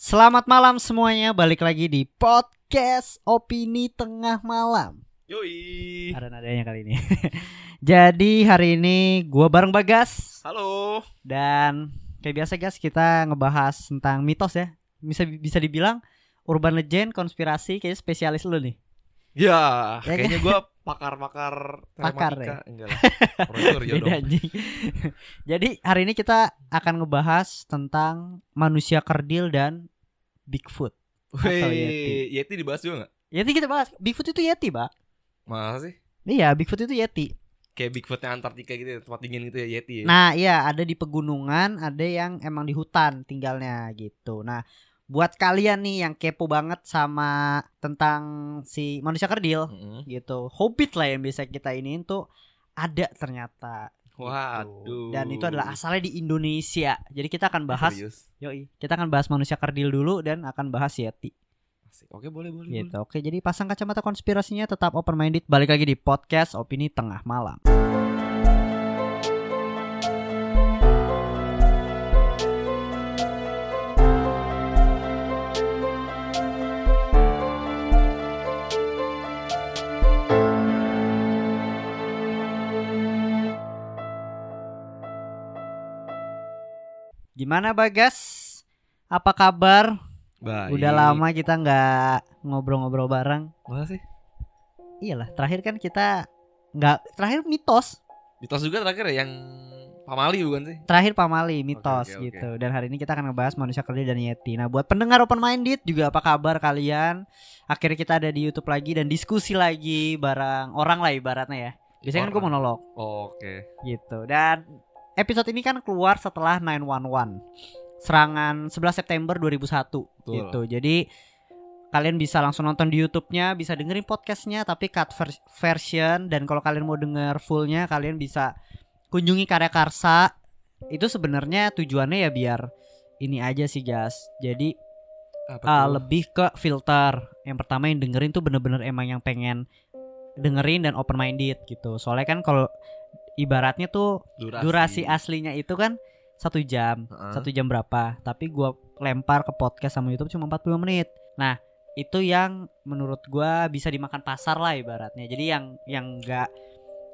Selamat malam semuanya, balik lagi di podcast Opini Tengah Malam. Yoi. Ada nadanya kali ini. Jadi hari ini gua bareng Bagas Halo. dan kayak biasa guys kita ngebahas tentang mitos ya. Bisa bisa dibilang urban legend, konspirasi kayaknya spesialis lu nih. Ya, Ya kayaknya gua pakar-pakar Pakar telematika. Enggak lah. Ya Beda anjing. Jadi hari ini kita akan ngebahas tentang manusia kerdil dan Bigfoot. atau Yeti. Wih, Yeti dibahas juga gak? Yeti kita bahas. Bigfoot itu Yeti, Pak. Masa sih? Iya, Bigfoot itu Yeti. Kayak Bigfootnya Antartika gitu ya, tempat dingin gitu ya Yeti ya. Nah, iya ada di pegunungan, ada yang emang di hutan tinggalnya gitu. Nah, buat kalian nih yang kepo banget sama tentang si manusia kerdil Mm-mm. gitu, hobbit lah yang bisa kita ini tuh ada ternyata. Waduh. gitu. Dan itu adalah asalnya di Indonesia. Jadi kita akan bahas, Serius? yoi, kita akan bahas manusia kerdil dulu dan akan bahas Yeti. Asik. Oke, boleh, boleh. Gitu. Oke, jadi pasang kacamata konspirasinya tetap open minded. Balik lagi di podcast Opini Tengah Malam. Gimana Bagas? Apa kabar? Baik. Udah lama kita nggak ngobrol-ngobrol bareng. Masa sih? Iyalah, terakhir kan kita nggak terakhir mitos. Mitos juga terakhir ya yang Pamali bukan sih? Terakhir Pamali mitos oke, oke. gitu. Dan hari ini kita akan ngebahas manusia kerdil dan Yeti. Nah, buat pendengar open minded juga apa kabar kalian? Akhirnya kita ada di YouTube lagi dan diskusi lagi bareng orang lah ibaratnya ya. Biasanya kan gue monolog Oke. gitu. Dan episode ini kan keluar setelah 911. Serangan 11 September 2001 Betul. gitu. Jadi kalian bisa langsung nonton di YouTube-nya, bisa dengerin podcastnya tapi cut vers- version dan kalau kalian mau denger fullnya kalian bisa kunjungi Karya Karsa. Itu sebenarnya tujuannya ya biar ini aja sih guys. Jadi tuh? lebih ke filter. Yang pertama yang dengerin tuh bener-bener emang yang pengen dengerin dan open minded gitu. Soalnya kan kalau ibaratnya tuh durasi. aslinya itu kan satu jam Heeh. satu jam berapa. Tapi gua lempar ke podcast sama YouTube cuma 45 menit. Nah itu yang menurut gua bisa dimakan pasar lah ibaratnya. Jadi yang yang enggak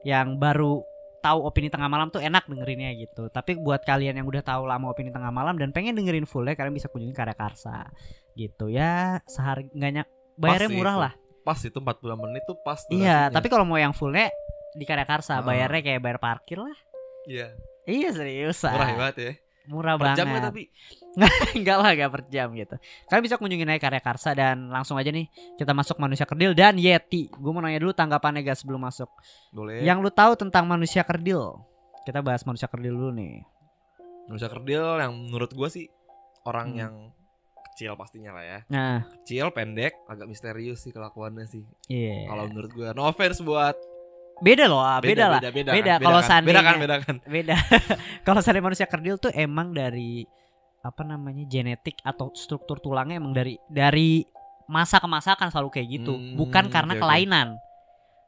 yang baru tahu opini tengah malam tuh enak dengerinnya gitu. Tapi buat kalian yang udah tahu lama opini tengah malam dan pengen dengerin full ya kalian bisa kunjungi karya karsa. Gitu ya sehari nggak bayarnya murah itu. lah. Pas itu 40 menit tuh pas iya tapi kalau mau yang fullnya di karya karsa Ah. bayarnya kayak bayar parkir lah Iya. iya serius Murah ah. banget ya. murah Per banget jam tapi? Enggak lah, enggak per jam gitu. Kalian bisa kunjungi naik karya Karsa dan langsung aja nih kita masuk manusia kerdil dan Yeti. Gue mau nanya dulu tanggapannya guys sebelum masuk. Boleh. Yang lu tahu tentang manusia kerdil? Kita bahas manusia kerdil dulu nih. Manusia kerdil yang menurut gua sih orang Hmm. yang kecil pastinya lah ya. Nah, Kecil, pendek, agak misterius sih kelakuannya sih. iya. Kalau menurut gua, no offense buat Beda loh, ah, beda, lah. beda, beda, Beda, kan, kalau kan, beda kan, beda kan. Beda. Kalau seandainya manusia kerdil tuh emang dari apa namanya genetik atau struktur tulangnya emang dari dari masa ke masa kan selalu kayak gitu, Hmm, bukan karena oke. kelainan.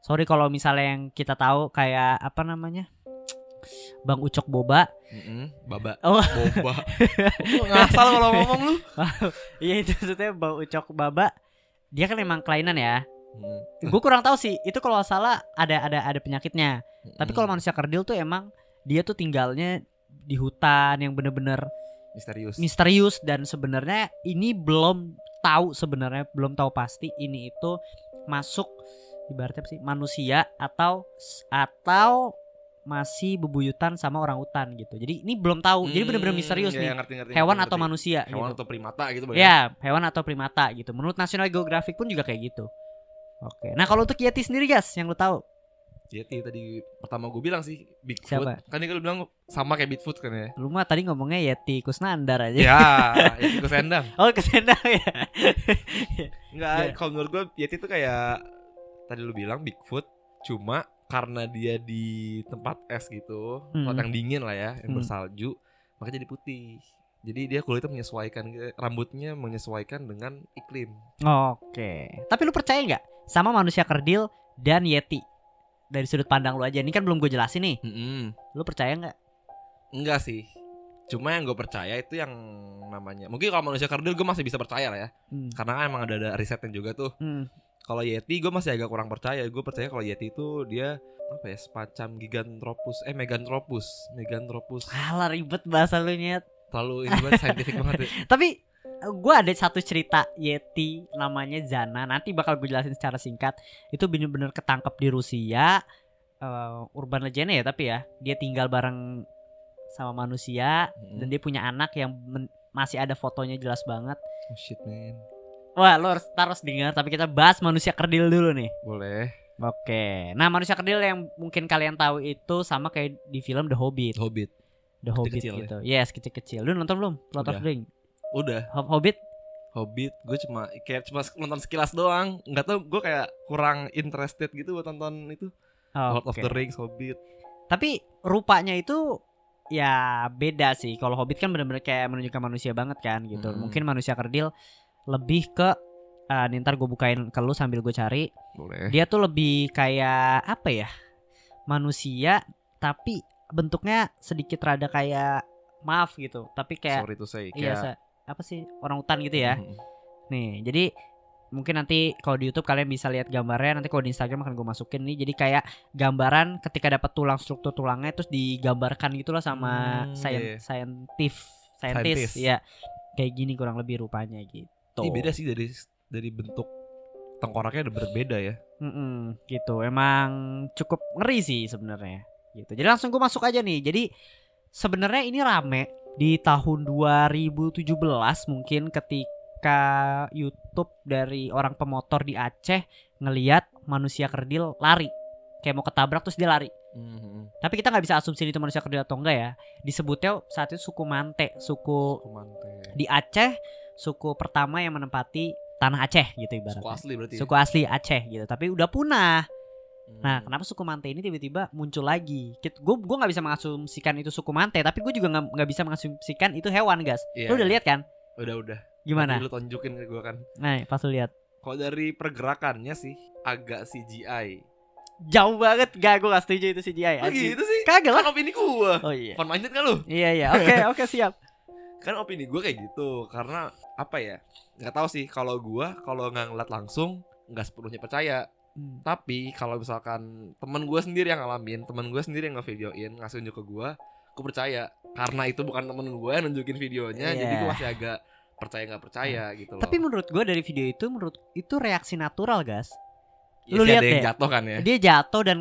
Sorry kalau misalnya yang kita tahu kayak apa namanya Bang Ucok Boba Mm-mm, baba, Oh. boba. Ngasal kalau ngomong lu. Iya itu maksudnya Bang Ucok Baba Dia kan emang kelainan ya Mm, Gue kurang tahu sih Itu kalau salah ada ada ada penyakitnya Tapi kalau mm, manusia kerdil tuh emang Dia tuh tinggalnya di hutan yang bener-bener misterius. misterius Dan sebenarnya ini belum tahu sebenarnya Belum tahu pasti ini itu masuk Ibaratnya sih manusia atau atau masih bebuyutan sama orang hutan gitu. Jadi ini belum tahu. Jadi bener-bener Hmm, misterius ya, nih. ngerti, ngerti, Hewan ngerti, atau ngerti. manusia Hewan gitu. atau primata gitu Bang, Ya, hewan atau primata gitu. Menurut National Geographic pun juga kayak gitu. Oke. Nah, kalau untuk Yeti sendiri, guys, yang lu tahu? Yeti tadi pertama gue bilang sih Bigfoot. Siapa? Kan dia bilang sama kayak Bigfoot kan ya. Lu mah tadi ngomongnya Yeti Kusnandar aja. ya, Yeti Kusendang. Oh, kesendang ya. Enggak, Ya. kalau menurut gue Yeti itu kayak tadi lu bilang Bigfoot cuma karena dia di tempat es gitu, tempat Hmm. yang dingin lah ya, yang Hmm. bersalju, maka jadi putih. Jadi dia kulitnya menyesuaikan rambutnya menyesuaikan dengan iklim. Oke. Tapi lu percaya nggak sama manusia kerdil dan Yeti? Dari sudut pandang lu aja. Ini kan belum gue jelasin nih. Mm-mm. Lu percaya nggak? Enggak sih. Cuma yang gue percaya itu yang namanya mungkin kalau manusia kerdil gue masih bisa percaya lah ya. Hmm. Karena kan emang ada ada risetnya juga tuh. Hmm. Kalau Yeti gue masih agak kurang percaya. Gue percaya kalau Yeti itu dia apa ya semacam gigantropus eh megantropus megantropus Alah ribet bahasa lu nyet. terlalu ini banget scientific banget ya. Tapi gue ada satu cerita Yeti namanya Zana. Nanti bakal gue jelasin secara singkat. Itu bener-bener ketangkep di Rusia. eh, urban legend ya tapi ya dia tinggal bareng sama manusia Mm. dan dia punya anak yang men- masih ada fotonya jelas banget. Oh shit man. Wah, lo harus harus dengar. Tapi kita bahas manusia kerdil dulu nih. Boleh. Oke. Nah, manusia kerdil yang mungkin kalian tahu itu sama kayak di film The Hobbit. Hobbit. The Hobbit ya? gitu. Yes, kecil-kecil. Lu nonton belum? Lord of the Ring. Udah. Hob- Hobbit? Hobbit gue cuma kayak cuma nonton sekilas doang. Nggak tahu gue kayak kurang interested gitu buat nonton itu. Lord of Oke. the Rings, Hobbit. Tapi rupanya itu ya beda sih. Kalau Hobbit kan bener-bener kayak menunjukkan manusia banget kan gitu. Hmm. Mungkin manusia kerdil lebih ke nih ntar gue bukain ke lu sambil gue cari. Boleh. Dia tuh lebih kayak apa ya? Manusia tapi bentuknya sedikit rada kayak maaf gitu. Tapi kayak Sorry to say. iya Kayak, sa- apa sih orang hutan gitu ya. Mm, Nih, jadi mungkin nanti kalau di YouTube kalian bisa lihat gambarnya, nanti kalau di Instagram akan gue masukin nih. Jadi kayak gambaran ketika dapat tulang struktur tulangnya terus digambarkan gitulah sama Hmm, scien- iya, iya. saintif, saintis, ya. Kayak gini kurang lebih rupanya gitu. Ini beda sih dari dari bentuk tengkoraknya udah berbeda ya. Mm-mm, gitu. Emang cukup ngeri sih sebenarnya. Gitu. Jadi langsung gue masuk aja nih. Jadi sebenarnya ini rame di tahun 2017 mungkin ketika YouTube dari orang pemotor di Aceh ngeliat manusia kerdil lari. Kayak mau ketabrak terus dia lari. Mhm. Tapi kita nggak bisa asumsi itu manusia kerdil atau enggak ya. Disebutnya saat itu suku Mante, suku Kumante. di Aceh, suku pertama yang menempati tanah Aceh gitu ibaratnya. Suku asli berarti. ya? Suku asli Aceh gitu, tapi udah punah. Hmm. Nah, kenapa suku Mante ini tiba-tiba muncul lagi? Gue gue nggak bisa mengasumsikan itu suku Mante, tapi gue juga nggak bisa mengasumsikan itu hewan, gas. Iya, Lu udah iya. lihat kan? Udah udah. Gimana? Tadi lu tunjukin ke gue kan. Nah, pas lu lihat. Kalau dari pergerakannya sih agak CGI. Jauh banget, gak gue gak setuju itu CGI. Oh gitu sih. Kagak lah. Kan opini gue. Oh iya. Fun minded kan lu? Iya iya. Oke oke siap. Kan opini gue kayak gitu. Karena apa ya? Nggak tahu sih. Kalau gue kalau nggak ngeliat langsung nggak sepenuhnya percaya. Hmm. Tapi kalau misalkan temen gue sendiri yang ngalamin, temen gue sendiri yang ngevideoin, ngasih unjuk ke gue, gue percaya. Karena itu bukan temen gue yang nunjukin videonya, jadi Iya. gue masih agak percaya nggak percaya gitu loh. Tapi menurut gue dari video itu menurut itu reaksi natural, gas. Ya lu lihat deh. jatuh kan ya? Dia jatuh dan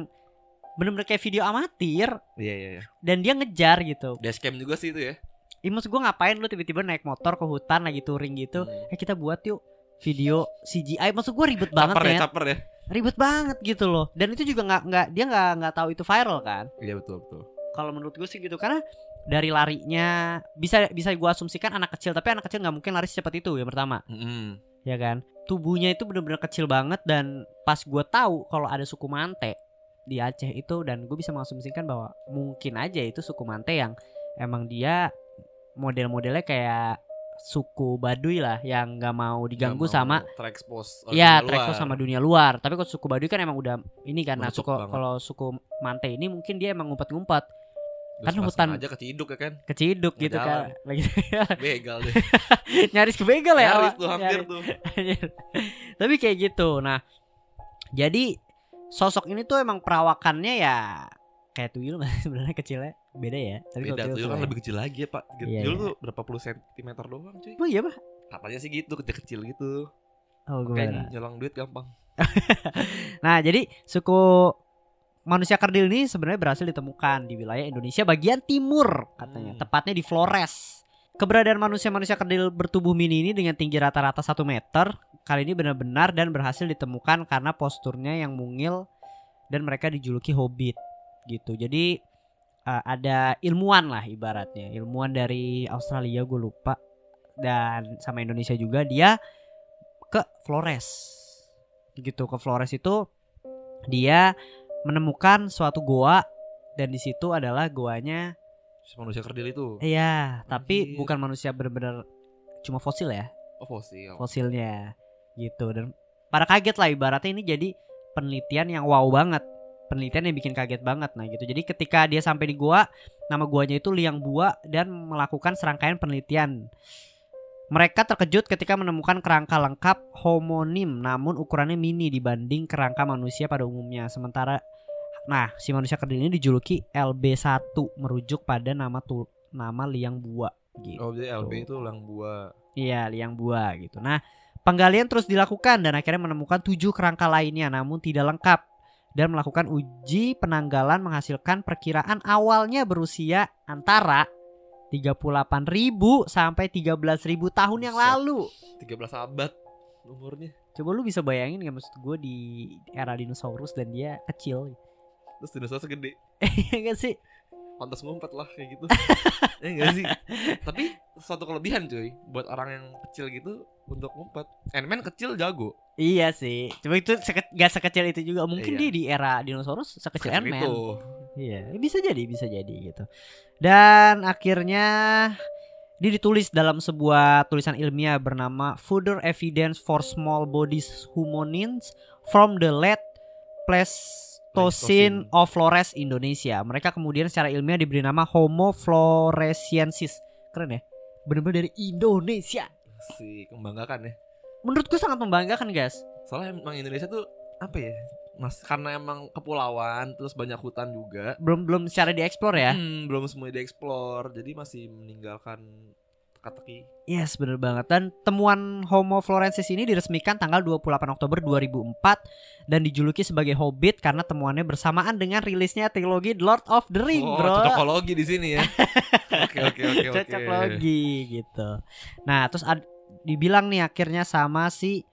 bener-bener kayak video amatir Iya iya. iya. dan dia ngejar gitu. Dashcam juga sih itu ya. Ih, maksud gue ngapain lu tiba-tiba naik motor ke hutan lagi touring gitu? Hmm. Eh kita buat yuk video CGI. Maksud gue ribet banget Caper ya, ya. caper ya. Ribet banget gitu loh. Dan itu juga nggak nggak dia nggak nggak tahu itu viral kan? Iya betul betul. Kalau menurut gue sih gitu karena dari larinya bisa bisa gue asumsikan anak kecil tapi anak kecil nggak mungkin lari secepat itu ya pertama Mm-mm. ya kan tubuhnya itu bener-bener kecil banget dan pas gue tahu kalau ada suku Mante di Aceh itu dan gue bisa mengasumsikan bahwa mungkin aja itu suku Mante yang emang dia model-modelnya kayak suku Baduy lah yang nggak mau diganggu Nggak mau sama terekspos ya terekspos sama dunia luar tapi kalau suku Baduy kan emang udah ini kan nah Menutup suku kalau suku Mante ini mungkin dia emang ngumpet-ngumpet kan hutan- aja keciduk ya kan keciduk Nggak gitu jalan. kan lagi begal deh nyaris kebegal ya Nyaris tuh hampir Nyaris. tuh. Tapi kayak gitu. Nah, jadi sosok ini tuh emang perawakannya ya kayak tuyul sih sebenarnya kecilnya beda ya. Tapi beda kalau tuyul kan tuh lebih kecil lagi ya pak Iya, tuyul iya. tuh berapa puluh sentimeter doang cuy Oh iya pak? katanya sih gitu kecil kecil gitu Oh gue kayak nyolong duit gampang Nah jadi suku manusia kerdil ini sebenarnya berhasil ditemukan di wilayah Indonesia bagian timur katanya, Hmm. tepatnya di Flores. Keberadaan manusia-manusia kerdil bertubuh mini ini dengan tinggi rata-rata 1 meter kali ini benar-benar dan berhasil ditemukan karena posturnya yang mungil dan mereka dijuluki hobbit gitu. Jadi uh, ada ilmuwan lah ibaratnya, ilmuwan dari Australia gue lupa. Dan sama Indonesia juga. Dia ke Flores. Gitu ke Flores itu dia menemukan suatu goa. Dan di situ adalah goanya Si manusia kerdil itu? Iya tapi Anjir. bukan manusia bener-bener cuma fosil ya? Oh fosil. Fosilnya. Gitu. Dan para kaget lah ibaratnya ini jadi penelitian yang wow banget penelitian yang bikin kaget banget nah gitu jadi ketika dia sampai di goa nama guanya itu liang bua dan melakukan serangkaian penelitian. Mereka terkejut ketika menemukan kerangka lengkap homonim namun ukurannya mini dibanding kerangka manusia pada umumnya. Sementara nah, si manusia kerdil ini dijuluki LB1 merujuk pada nama tu, nama liang bua gitu. Oh, jadi LB itu ulang buah. Iya, liang bua gitu. Nah, penggalian terus dilakukan dan akhirnya menemukan tujuh kerangka lainnya namun tidak lengkap dan melakukan uji penanggalan menghasilkan perkiraan awalnya berusia antara 38.000 sampai 13.000 tahun yang lalu. 13 abad umurnya. Coba lu bisa bayangin gak maksud gue di era dinosaurus dan dia kecil. Terus dinosaurus segede. Iya gak sih? Pantas ngumpet lah kayak gitu. ya enggak sih? Tapi suatu kelebihan cuy buat orang yang kecil gitu untuk ngumpet. Ant-Man kecil jago. Iya sih. Coba itu seke- gak sekecil itu juga. Mungkin Iya. dia di era dinosaurus sekecil Kecil Ant-Man. Iya, bisa jadi, bisa jadi gitu. Dan akhirnya dia ditulis dalam sebuah tulisan ilmiah bernama Further Evidence for Small Bodies Hominins from the Late Pleistocene Pleistocene. of Flores, Indonesia. Mereka kemudian secara ilmiah diberi nama Homo floresiensis. Keren ya? Bener-bener dari Indonesia. Si membanggakan ya. Menurut gue sangat membanggakan, guys. Soalnya emang Indonesia tuh apa ya? Mas karena emang kepulauan terus banyak hutan juga. Belum belum secara dieksplor ya. Hmm, belum semua dieksplor. Jadi masih meninggalkan teka-teki. Yes, bener banget. Dan temuan Homo florensis ini diresmikan tanggal 28 Oktober 2004 dan dijuluki sebagai Hobbit karena temuannya bersamaan dengan rilisnya trilogi Lord of the Ring, Oh, bro. cocokologi di sini ya. Oke oke oke oke. Cocok logi gitu. Nah, terus ad- dibilang nih akhirnya sama si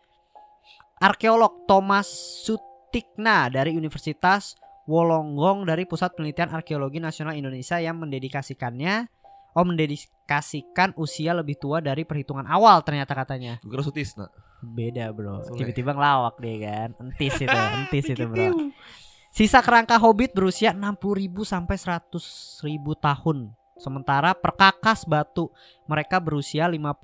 arkeolog Thomas Sutikna dari Universitas Wollongong dari Pusat Penelitian Arkeologi Nasional Indonesia yang mendedikasikannya oh mendedikasikan usia lebih tua dari perhitungan awal ternyata katanya. Gue kira Sutisna. Beda, Bro. Tiba-tiba ngelawak deh kan. Entis itu, entis itu, Bro. Sisa kerangka hobbit berusia 60.000 sampai 100.000 tahun. Sementara perkakas batu mereka berusia 50.000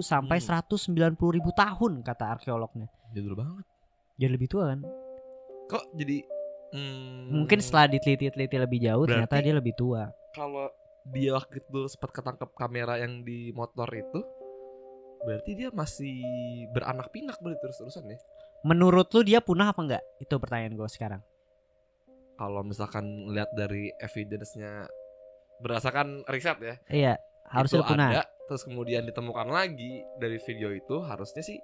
sampai Hmm. 190.000 tahun kata arkeolognya. Jadul banget. Jadi lebih tua kan? Kok jadi hmm, Mungkin setelah diteliti-teliti lebih jauh ternyata dia lebih tua. kalau dia waktu itu sempat ketangkep kamera yang di motor itu berarti dia masih beranak pinak berarti terus-terusan ya. Menurut lu dia punah apa enggak? Itu pertanyaan gue sekarang. Kalau misalkan lihat dari evidence-nya berdasarkan riset ya. Iya, harusnya itu punah. ada terus kemudian ditemukan lagi dari video itu harusnya sih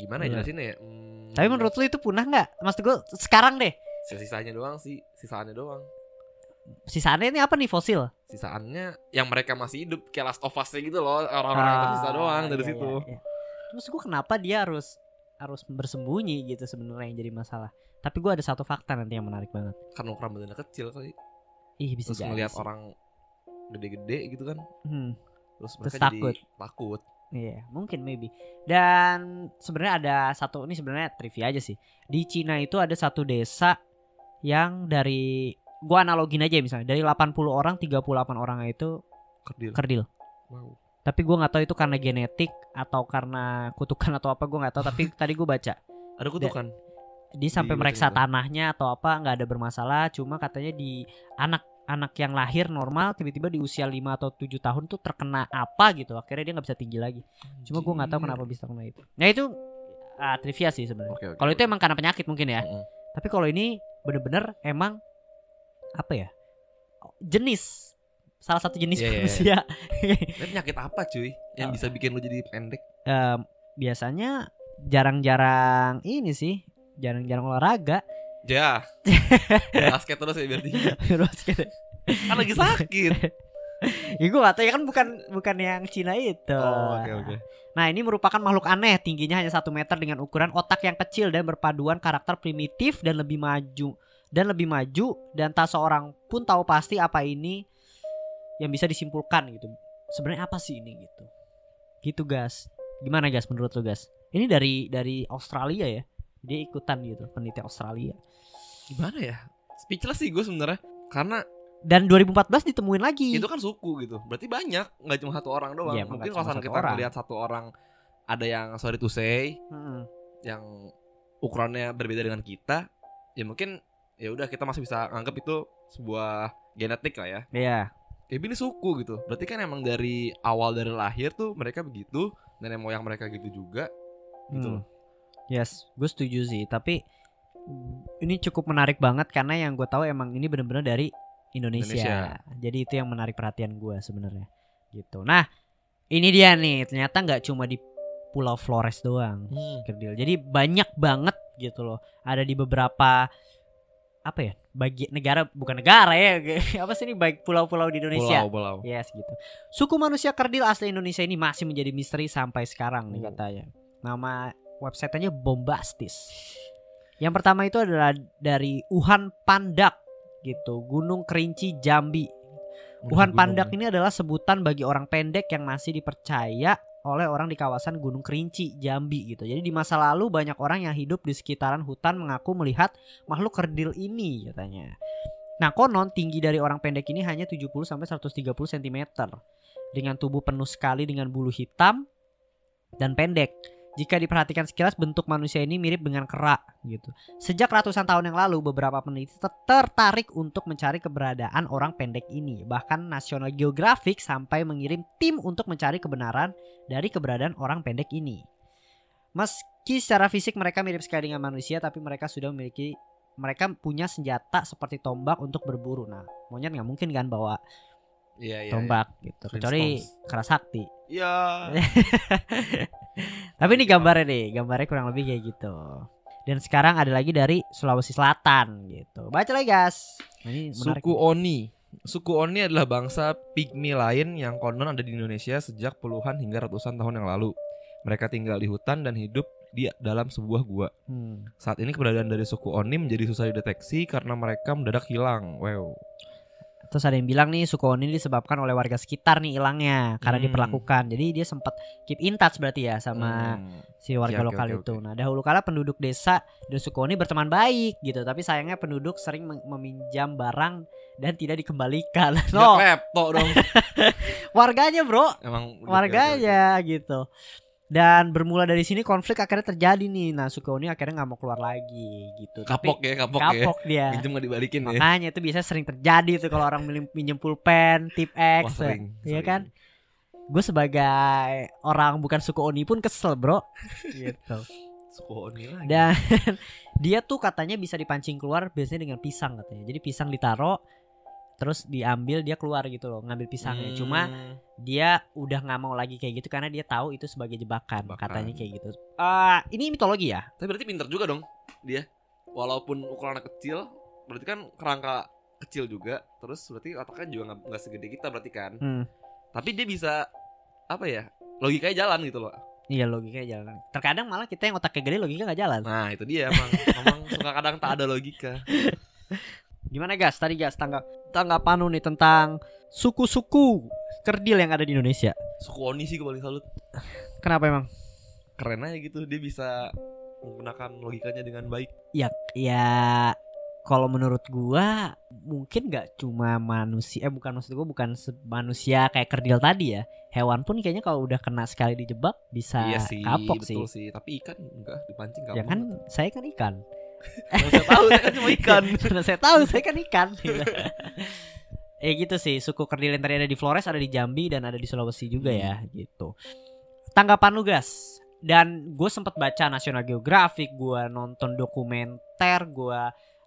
gimana ya Iya. jelasinnya ya? Hmm, Tapi menurut lu itu punah nggak? Maksud gue sekarang deh. sisanya doang sih, sisaannya doang. Sisaannya ini apa nih fosil? Sisaannya yang mereka masih hidup kayak Last of Us-nya gitu loh, orang-orang yang tersisa doang dari iya, situ. iya, iya. Terus gue kenapa dia harus harus bersembunyi gitu sebenarnya yang jadi masalah. Tapi gue ada satu fakta nanti yang menarik banget. Karena badannya kecil kali. Ih bisa Terus ngelihat orang gede-gede gitu kan. Hmm, Terus Terus mereka takut. jadi takut. iya, mungkin maybe. Dan sebenarnya ada satu ini sebenarnya trivia aja sih. Di Cina itu ada satu desa yang dari gua analogin aja misalnya dari 80 orang 38 orang itu Kerdil. kerdil. Wow. Tapi gua nggak tahu itu karena genetik atau karena kutukan atau apa gua nggak tahu. Tapi tadi gua baca Ada kutukan. dia sampai Di meriksa cerita. tanahnya atau apa nggak ada bermasalah cuma katanya di anak-anak yang lahir normal tiba-tiba di usia 5 atau 7 tahun tuh terkena apa gitu akhirnya dia nggak bisa tinggi lagi cuma gue nggak tahu kenapa bisa kena itu nah itu ah, trivia sih sebenarnya Oke, oke, kalau itu oke. emang karena penyakit mungkin ya Mm-mm. tapi kalau ini bener-bener emang apa ya jenis salah satu jenis Iya, iya, manusia Tapi penyakit apa cuy yang Oh. bisa bikin lu jadi pendek? Em, biasanya jarang-jarang ini sih jarang-jarang olahraga Ja. Basket terus ya berarti. Basket. Kan lagi sakit. ya gue gak tahu ya kan bukan bukan yang Cina itu. Oh, oke oke. Nah ini merupakan makhluk aneh tingginya hanya satu meter dengan ukuran otak yang kecil dan berpaduan karakter primitif dan lebih maju dan lebih maju dan tak seorang pun tahu pasti apa ini yang bisa disimpulkan gitu. Sebenarnya apa sih ini gitu? Gitu gas. Gimana gas menurut lu gas? Ini dari dari Australia ya? Dia ikutan gitu peneliti Australia. Gimana ya? Speechless sih gue sebenarnya. Karena Dan 2014 ditemuin lagi. itu kan suku gitu. Berarti banyak, nggak cuma satu orang doang. Emang Mungkin kalau kita orang. ngelihat satu orang ada yang sorry to say, Mm-mm. yang ukurannya berbeda dengan kita, ya mungkin ya udah kita masih bisa anggap itu sebuah genetik lah ya. Iya. ya ini suku gitu. Berarti kan emang dari awal dari lahir tuh mereka begitu nenek moyang mereka gitu juga gitu Hmm. loh. Yes, gue setuju sih. Tapi ini cukup menarik banget karena yang gue tahu emang ini bener-bener dari Indonesia. Indonesia. Jadi itu yang menarik perhatian gue sebenarnya. Gitu. Nah, ini dia nih. Ternyata nggak cuma di Pulau Flores doang. kerdil. Jadi banyak banget gitu loh. Ada di beberapa apa ya? Bagi negara bukan negara ya. apa sih ini baik pulau-pulau di Indonesia. Pulau-pulau. Yes gitu. Suku manusia kerdil asli Indonesia ini masih menjadi misteri sampai sekarang nih Oh. katanya. Nama websitenya bombastis. Yang pertama itu adalah dari Uhan Pandak gitu, Gunung Kerinci Jambi. Uhan Pandak ini adalah sebutan bagi orang pendek yang masih dipercaya oleh orang di kawasan Gunung Kerinci, Jambi gitu. Jadi di masa lalu banyak orang yang hidup di sekitaran hutan mengaku melihat makhluk kerdil ini katanya. Nah, konon tinggi dari orang pendek ini hanya 70 sampai 130 cm dengan tubuh penuh sekali dengan bulu hitam dan pendek. Jika diperhatikan sekilas bentuk manusia ini mirip dengan kera gitu. Sejak ratusan tahun yang lalu beberapa peneliti ter- tertarik untuk mencari keberadaan orang pendek ini. Bahkan National Geographic sampai mengirim tim untuk mencari kebenaran dari keberadaan orang pendek ini. Meski secara fisik mereka mirip sekali dengan manusia tapi mereka sudah memiliki mereka punya senjata seperti tombak untuk berburu. Nah, monyet nggak mungkin kan bawa Iya, iya. tombak gitu. Kecuali keras sakti. Iya. Tapi ini gambarnya nih, gambarnya kurang lebih kayak gitu. Dan sekarang ada lagi dari Sulawesi Selatan gitu. Baca lagi guys. Nah, ini menarik. Suku Oni. Suku Oni adalah bangsa pigmi lain yang konon ada di Indonesia sejak puluhan hingga ratusan tahun yang lalu. Mereka tinggal di hutan dan hidup di dalam sebuah gua. Hmm. Saat ini keberadaan dari suku Oni menjadi susah dideteksi karena mereka mendadak hilang. Wow. Terus ada yang bilang nih suku Oni disebabkan oleh warga sekitar nih hilangnya karena Hmm. diperlakukan. Jadi dia sempat keep in touch berarti ya sama Hmm. si warga oke, lokal oke, itu. oke. Nah, dahulu kala penduduk desa dan suku Oni berteman baik gitu, tapi sayangnya penduduk sering mem- meminjam barang dan tidak dikembalikan. No, klepto dong. warganya, Bro. Emang warganya gitu. Dan bermula dari sini konflik akhirnya terjadi nih. Nah, suku Oni akhirnya nggak mau keluar lagi gitu. Tapi kapok ya, kapok, kapok ya. dia. Minjem gak dibalikin ya. Makanya itu biasanya sering terjadi tuh kalau orang minjem pulpen, tip Wah, X. sering, Iya sering. kan? Gue sebagai orang bukan suku Oni pun kesel, Bro. gitu. Suku Oni lagi. Dan dia tuh katanya bisa dipancing keluar biasanya dengan pisang katanya. Jadi pisang ditaro terus diambil dia keluar gitu loh, ngambil pisangnya. Cuma Hmm. dia udah nggak mau lagi kayak gitu karena dia tahu itu sebagai jebakan, Jebakan. katanya kayak gitu. Ah, ini mitologi ya? Tapi berarti pinter juga dong dia. Walaupun ukurannya kecil, berarti kan kerangka kecil juga. Terus berarti otaknya juga nggak segede kita berarti kan. Hmm. Tapi dia bisa apa ya? Logikanya jalan gitu loh. Iya logikanya jalan. Terkadang malah kita yang otaknya gede logika nggak jalan. Nah itu dia emang emang suka kadang tak ada logika. Gimana gas? Tadi gas tanggap tanggapan lu nih tentang suku-suku kerdil yang ada di Indonesia. Suku Oni sih gue paling salut. Kenapa emang? Keren aja gitu dia bisa menggunakan logikanya dengan baik. Ya, ya kalau menurut gua mungkin nggak cuma manusia, eh bukan maksud gua bukan manusia kayak kerdil tadi ya. Hewan pun kayaknya kalau udah kena sekali dijebak bisa iya sih, kapok sih. betul sih. Tapi ikan enggak dipancing Ya kan saya kan ikan. Saya tahu saya kan cuma ikan. Karena saya tahu saya kan ikan. eh gitu sih, suku kerdil yang tadi ada di Flores, ada di Jambi dan ada di Sulawesi juga ya, gitu. Tanggapan lu gas? Dan gue sempet baca National Geographic, gue nonton dokumenter, gue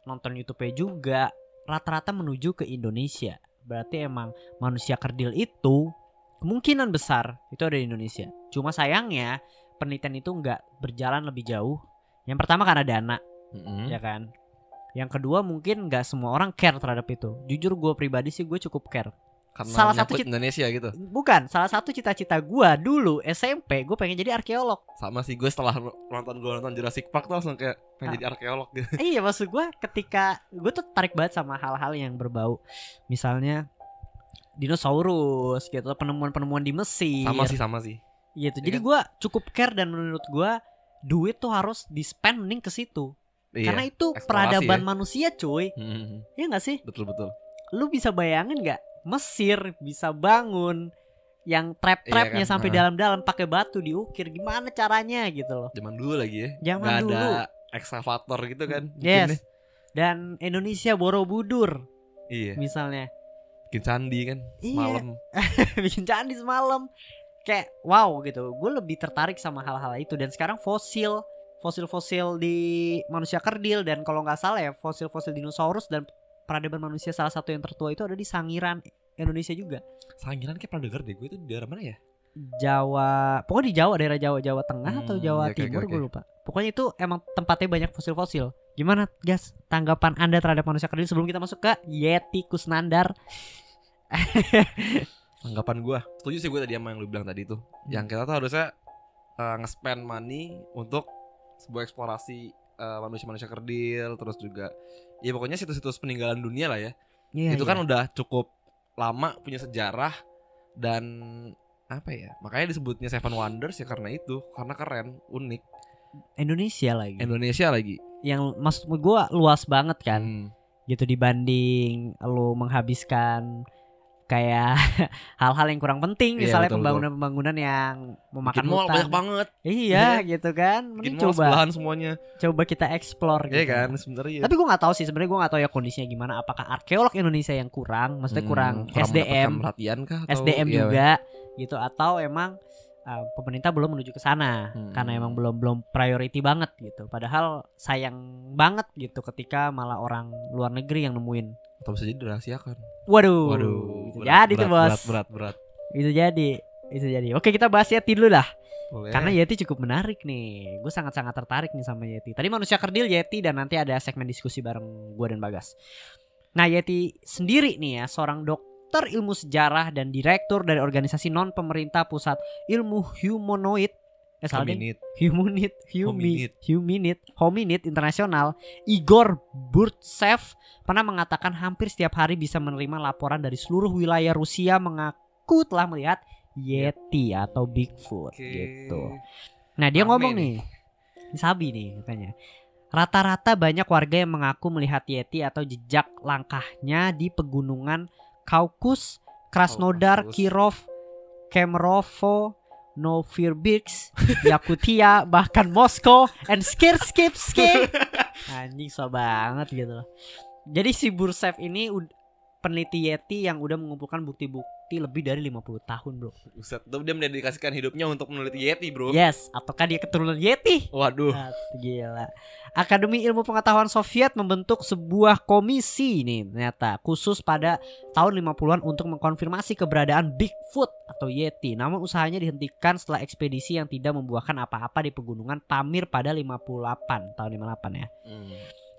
nonton YouTube juga, rata-rata menuju ke Indonesia. Berarti emang manusia kerdil itu kemungkinan besar itu ada di Indonesia. Cuma sayangnya penelitian itu nggak berjalan lebih jauh. Yang pertama karena dana Mm-mm. ya kan yang kedua mungkin nggak semua orang care terhadap itu jujur gue pribadi sih gue cukup care Karena Salah satu menyangkut cit- Indonesia gitu. bukan salah satu cita-cita gue dulu SMP gue pengen jadi arkeolog Sama sih gue setelah nonton gue nonton Jurassic Park tuh langsung kayak pengen Ah. jadi arkeolog gitu. iya maksud gue ketika gue tuh tarik banget sama hal-hal yang berbau misalnya dinosaurus gitu penemuan-penemuan di Mesir Sama sih sama sih. gitu Iya jadi kan? gue cukup care dan menurut gue duit tuh harus di spend mending ke situ Iya. karena itu peradaban ya. manusia cuy Hmm, ya nggak sih betul betul. lu bisa bayangin nggak Mesir bisa bangun yang trap-trapnya Iya kan, sampai dalam-dalam pakai batu diukir gimana caranya gitu loh Zaman dulu lagi ya. Zaman Nggak dulu. ada ekskavator gitu kan. yes bikinnya. dan Indonesia Borobudur Iya. misalnya bikin candi kan Iya. bikin candi semalam kayak wow gitu gue lebih tertarik sama hal-hal itu dan sekarang fosil fosil-fosil di manusia kerdil dan kalau nggak salah ya fosil-fosil dinosaurus dan peradaban manusia salah satu yang tertua itu ada di Sangiran Indonesia juga. Sangiran kayak pernah denger deh gue itu di daerah mana ya? Jawa pokoknya di Jawa daerah Jawa Jawa Tengah atau Hmm, Jawa oke, oke, Timur gue oke. lupa. Pokoknya itu emang tempatnya banyak fosil-fosil. Gimana guys tanggapan anda terhadap manusia kerdil sebelum kita masuk ke Yeti Kusnandar? Anggapan gue Setuju sih gue tadi sama yang lu bilang tadi tuh. Yang kita tuh harusnya eh, Nge-spend money Untuk sebuah eksplorasi eh, Manusia-manusia kerdil Terus juga Ya pokoknya situs-situs peninggalan dunia lah ya. Iya, Itu iya. kan udah cukup lama Punya sejarah Dan apa ya Makanya disebutnya Seven Wonders ya karena itu Karena keren Unik. Indonesia lagi. Indonesia lagi. Yang maksud gue luas banget kan. Hmm. gitu dibanding lu menghabiskan kayak hal-hal yang kurang penting Iya, misalnya pembangunan-pembangunan yang memakan Bikin mall hutan. banyak banget. Iya gitu kan. Mending coba sebelahan semuanya. coba kita explore Iya gitu. kan sebenarnya. Tapi gue nggak tahu sih sebenarnya gue nggak tahu ya kondisinya gimana. Apakah arkeolog Indonesia yang kurang maksudnya Hmm, kurang mendapatkan SDM perhatian kah atau- SDM iya, juga gitu. Atau emang uh, pemerintah belum menuju ke sana Hmm. karena emang belum belum priority banget gitu. Padahal sayang banget gitu ketika malah orang luar negeri yang nemuin atau bisa jadi dirahasiakan. waduh, Waduh, bisa berat, jadi tuh berat, bos. Berat, berat, berat. bisa jadi bisa jadi. Oke kita bahas Yeti dulu lah. Boleh. karena Yeti cukup menarik nih. Gue sangat sangat tertarik nih sama Yeti. Tadi manusia kerdil Yeti dan nanti ada segmen diskusi bareng gue dan Bagas. Nah Yeti sendiri nih ya seorang dokter ilmu sejarah dan direktur dari organisasi non pemerintah pusat ilmu humanoid eh salah deh Hominid. Humanit. Huminid, Hominid Internasional, Igor Burtsev pernah mengatakan hampir setiap hari bisa menerima laporan dari seluruh wilayah Rusia mengaku telah melihat Yeti atau Bigfoot Oke. gitu. Nah dia Rame ngomong nih. sabi nih katanya. Rata-rata banyak warga yang mengaku melihat Yeti atau jejak langkahnya di pegunungan Kaukus, Krasnodar, Kaukasus. Kirov, Kemerovo, Novosibirsk, Yakutia, bahkan Moskow, and Skirskipski. Anjing so banget gitu loh. Jadi si Bursev ini peneliti Yeti yang udah mengumpulkan bukti-bukti lebih dari 50 tahun, Bro. Buset, tuh dia mendedikasikan hidupnya untuk meneliti Yeti, Bro. Yes, ataukah dia keturunan Yeti? Waduh. Ah, gila. Akademi Ilmu Pengetahuan Soviet membentuk sebuah komisi nih ternyata khusus pada tahun 50-an untuk mengkonfirmasi keberadaan Bigfoot atau Yeti. Namun usahanya dihentikan setelah ekspedisi yang tidak membuahkan apa-apa di pegunungan Pamir pada 58 tahun 58 ya. Hmm.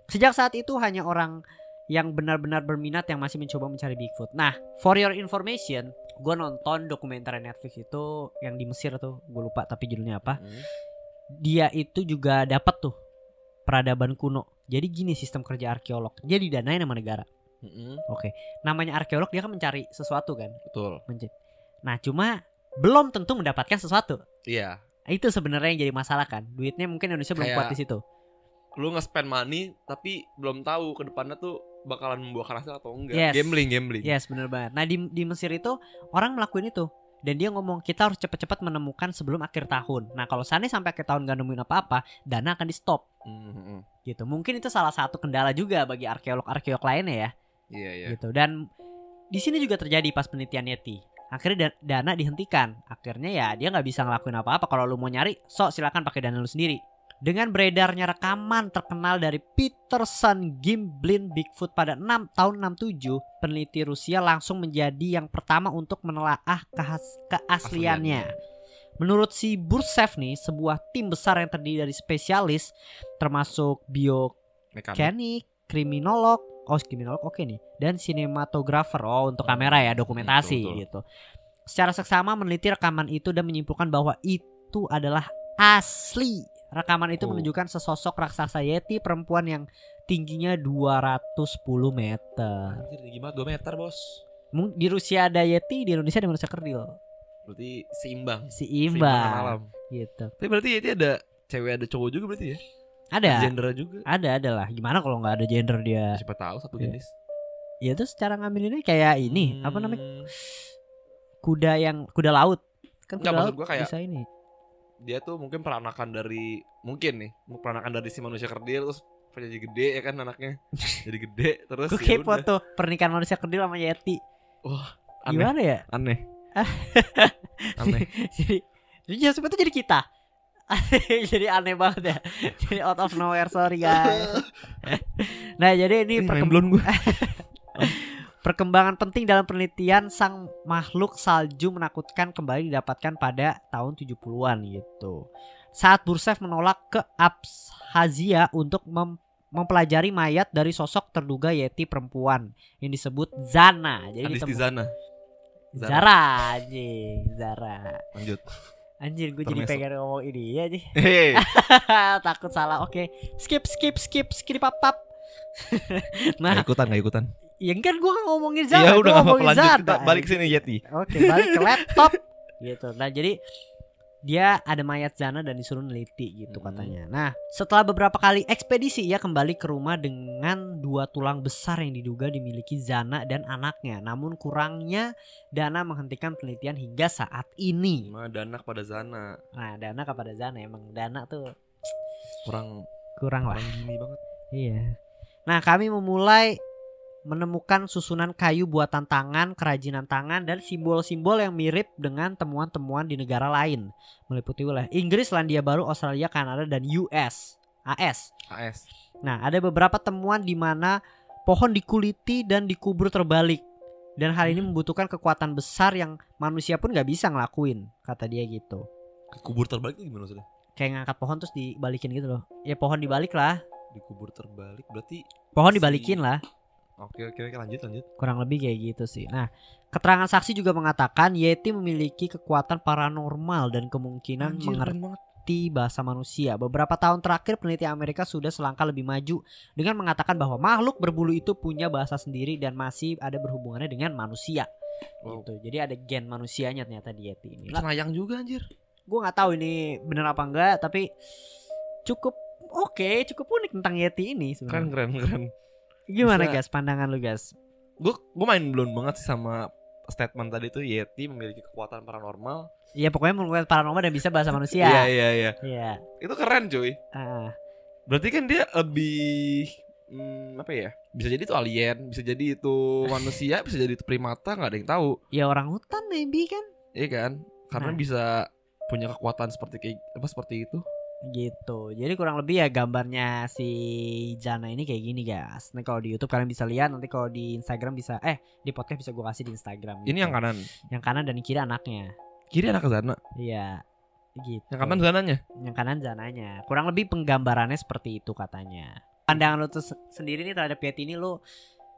Sejak saat itu hanya orang yang benar-benar berminat yang masih mencoba mencari Bigfoot. Nah, for your information, gue nonton dokumenter Netflix itu yang di Mesir tuh, gue lupa tapi judulnya apa Hmm. dia itu juga dapat tuh peradaban kuno. Jadi gini sistem kerja arkeolog. Dia didanain sama negara. Mm-mm. Oke. Namanya arkeolog dia kan mencari sesuatu kan. Betul. Mencari. Nah, cuma belum tentu mendapatkan sesuatu. Iya. Itu sebenarnya yang jadi masalah kan. Duitnya mungkin Indonesia belum Kayak- kuat di situ. Lu nge-spend money tapi belum tahu ke depannya tuh bakalan membuahkan hasil atau enggak. Yes. Gambling, gambling. Yes, bener banget. Nah, di di Mesir itu orang melakukan itu. Dan dia ngomong kita harus cepat-cepat menemukan sebelum akhir tahun. Nah, kalau seandainya sampai akhir tahun gak nemuin apa-apa, dana akan di stop Mm-mm. gitu. Mungkin itu salah satu kendala juga bagi arkeolog-arkeolog lainnya ya. Iya, iya. gitu dan di sini juga terjadi pas penelitian Yeti akhirnya da- dana dihentikan akhirnya ya dia nggak bisa ngelakuin apa-apa kalau lu mau nyari sok silakan pakai dana lu sendiri dengan beredarnya rekaman terkenal dari Peterson Gimblin Bigfoot pada 6 tahun 67 peneliti Rusia langsung menjadi yang pertama untuk menelaah kehas- keasliannya Menurut si Bursev nih, sebuah tim besar yang terdiri dari spesialis termasuk bio Mekanik. mekanik, kriminolog, oh kriminolog oke nih, dan sinematografer oh untuk kamera ya dokumentasi betul, betul. gitu. Secara seksama meneliti rekaman itu dan menyimpulkan bahwa itu adalah asli. Rekaman itu Oh. menunjukkan sesosok raksasa yeti perempuan yang tingginya 210 meter. Anjir, tinggi banget 2 meter, Bos. Di Rusia ada yeti, di Indonesia ada manusia kerdil. Berarti seimbang. Seimbang Seimbang alam. gitu. Tapi berarti Yeti ada cewek ada cowok juga berarti ya? Ada, Gender juga. ada, ada lah. Gimana kalau nggak ada gender dia? Siapa tahu satu Iya. jenis. Ya terus cara ngamilinnya kayak ini, apa namanya? Hmm, kuda yang kuda laut kan Nggak, kuda maksud laut gua kayak- bisa ini Dia tuh mungkin peranakan dari mungkin nih, peranakan dari si manusia kerdil terus jadi gede ya kan anaknya. jadi gede terus gue ya kepo tuh pernikahan manusia kerdil sama yeti Wah, aneh. Gimana ya? Aneh. aneh. jadi jadi itu jadi kita. jadi aneh banget ya. Jadi out of nowhere sorry guys. nah, jadi ini Ini main perkemb- blown gue. Perkembangan penting dalam penelitian sang makhluk salju menakutkan kembali didapatkan pada tahun 70-an gitu. Saat Bursev menolak ke Abkhazia untuk mem- mempelajari mayat dari sosok terduga yeti perempuan yang disebut Zana. Jadi Adis ditemu- di sana. Zara. Zara anjing, Zara. Lanjut. Anjir gue jadi pengen ngomong ini ya sih. Hei. Takut salah. Oke. Skip skip skip skip pap pap. Gak nah, ikutan, gak ikutan. Ya kan gue ngomongin Zara. Iya gua udah gak apa-apa lanjut Zara, kita balik sini Yeti. Oke, balik ke laptop. gitu. Nah, jadi dia ada mayat Zana dan disuruh neliti gitu Hmm. katanya. Nah, setelah beberapa kali ekspedisi ia kembali ke rumah dengan dua tulang besar yang diduga dimiliki Zana dan anaknya. Namun kurangnya Dana menghentikan penelitian hingga saat ini. Cuma dana pada Zana Nah, Dana kepada Zana emang Dana tuh kurang kurang lah. kurang gini banget. Iya. Nah, kami memulai menemukan susunan kayu buatan tangan, kerajinan tangan, dan simbol-simbol yang mirip dengan temuan-temuan di negara lain, meliputi wilayah Inggris, Selandia Baru, Australia, Kanada, dan US. AS. AS. Nah, ada beberapa temuan di mana pohon dikuliti dan dikubur terbalik. Dan hal ini membutuhkan kekuatan besar yang manusia pun nggak bisa ngelakuin, kata dia gitu. Kubur terbalik itu gimana maksudnya? Kayak ngangkat pohon terus dibalikin gitu loh. Ya pohon dibalik lah. Dikubur terbalik berarti Pohon Si- dibalikin lah. Oke oke oke lanjut lanjut. kurang lebih kayak gitu sih. Nah, keterangan saksi juga mengatakan Yeti memiliki kekuatan paranormal dan kemungkinan Anjir, mengerti keren banget. bahasa manusia. Beberapa tahun terakhir peneliti Amerika sudah selangkah lebih maju dengan mengatakan bahwa makhluk berbulu itu punya bahasa sendiri dan masih ada berhubungannya dengan manusia. Wow. Gitu. Jadi ada gen manusianya ternyata di Yeti ini. Lah, Senayang juga anjir. gue nggak tahu ini bener apa enggak, tapi cukup oke, cukup unik tentang Yeti ini Keren sebenarnya. keren keren. Gimana Bisa- guys pandangan lu guys? Gue gue main blown banget sih sama statement tadi tuh Yeti memiliki kekuatan paranormal. Ya pokoknya menggunakan paranormal dan bisa bahasa manusia. Iya iya iya. Iya. Itu keren cuy. Ah, Berarti kan dia lebih hmm, apa ya? Bisa jadi itu alien, bisa jadi itu manusia, bisa jadi itu primata, nggak ada yang tahu. ya orang hutan maybe kan Iya kan? Karena Nah. bisa punya kekuatan seperti kayak apa seperti itu. Gitu. Jadi kurang lebih ya gambarnya si Jana ini kayak gini guys. Nanti kalau di YouTube kalian bisa lihat, nanti kalau di Instagram bisa eh di podcast bisa gue kasih di Instagram. Ini gitu. yang kanan. yang kanan dan kiri anaknya. Kiri anak ke sana. Iya. Gitu. Yang kanan zananya. yang kanan Zananya. Kurang lebih penggambarannya seperti itu katanya. Pandangan lu tuh se- sendiri nih terhadap Yeti ini lu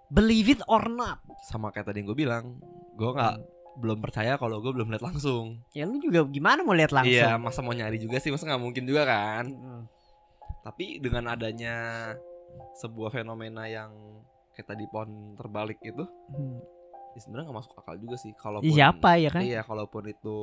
believe it or not. Sama kayak tadi yang gue bilang, gue nggak belum percaya kalau gue belum lihat langsung. Ya lu juga gimana mau lihat langsung? Iya, masa mau nyari juga sih, masa nggak mungkin juga kan. Mm. Tapi dengan adanya sebuah fenomena yang kayak tadi pohon terbalik itu, Hmm. ya sebenarnya nggak masuk akal juga sih. Kalau Siapa ya kan? Iya, kalaupun itu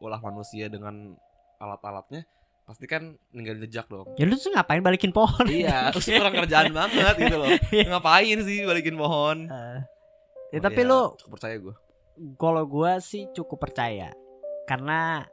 ulah manusia dengan alat-alatnya, pasti kan ninggalin jejak dong. Ya lu tuh ngapain balikin pohon? iya, terus kurang kerjaan banget gitu loh. Ngapain sih balikin pohon? Eh, ya, Oh, tapi iya, lu cukup percaya gue. Kalau gua sih cukup percaya. Karena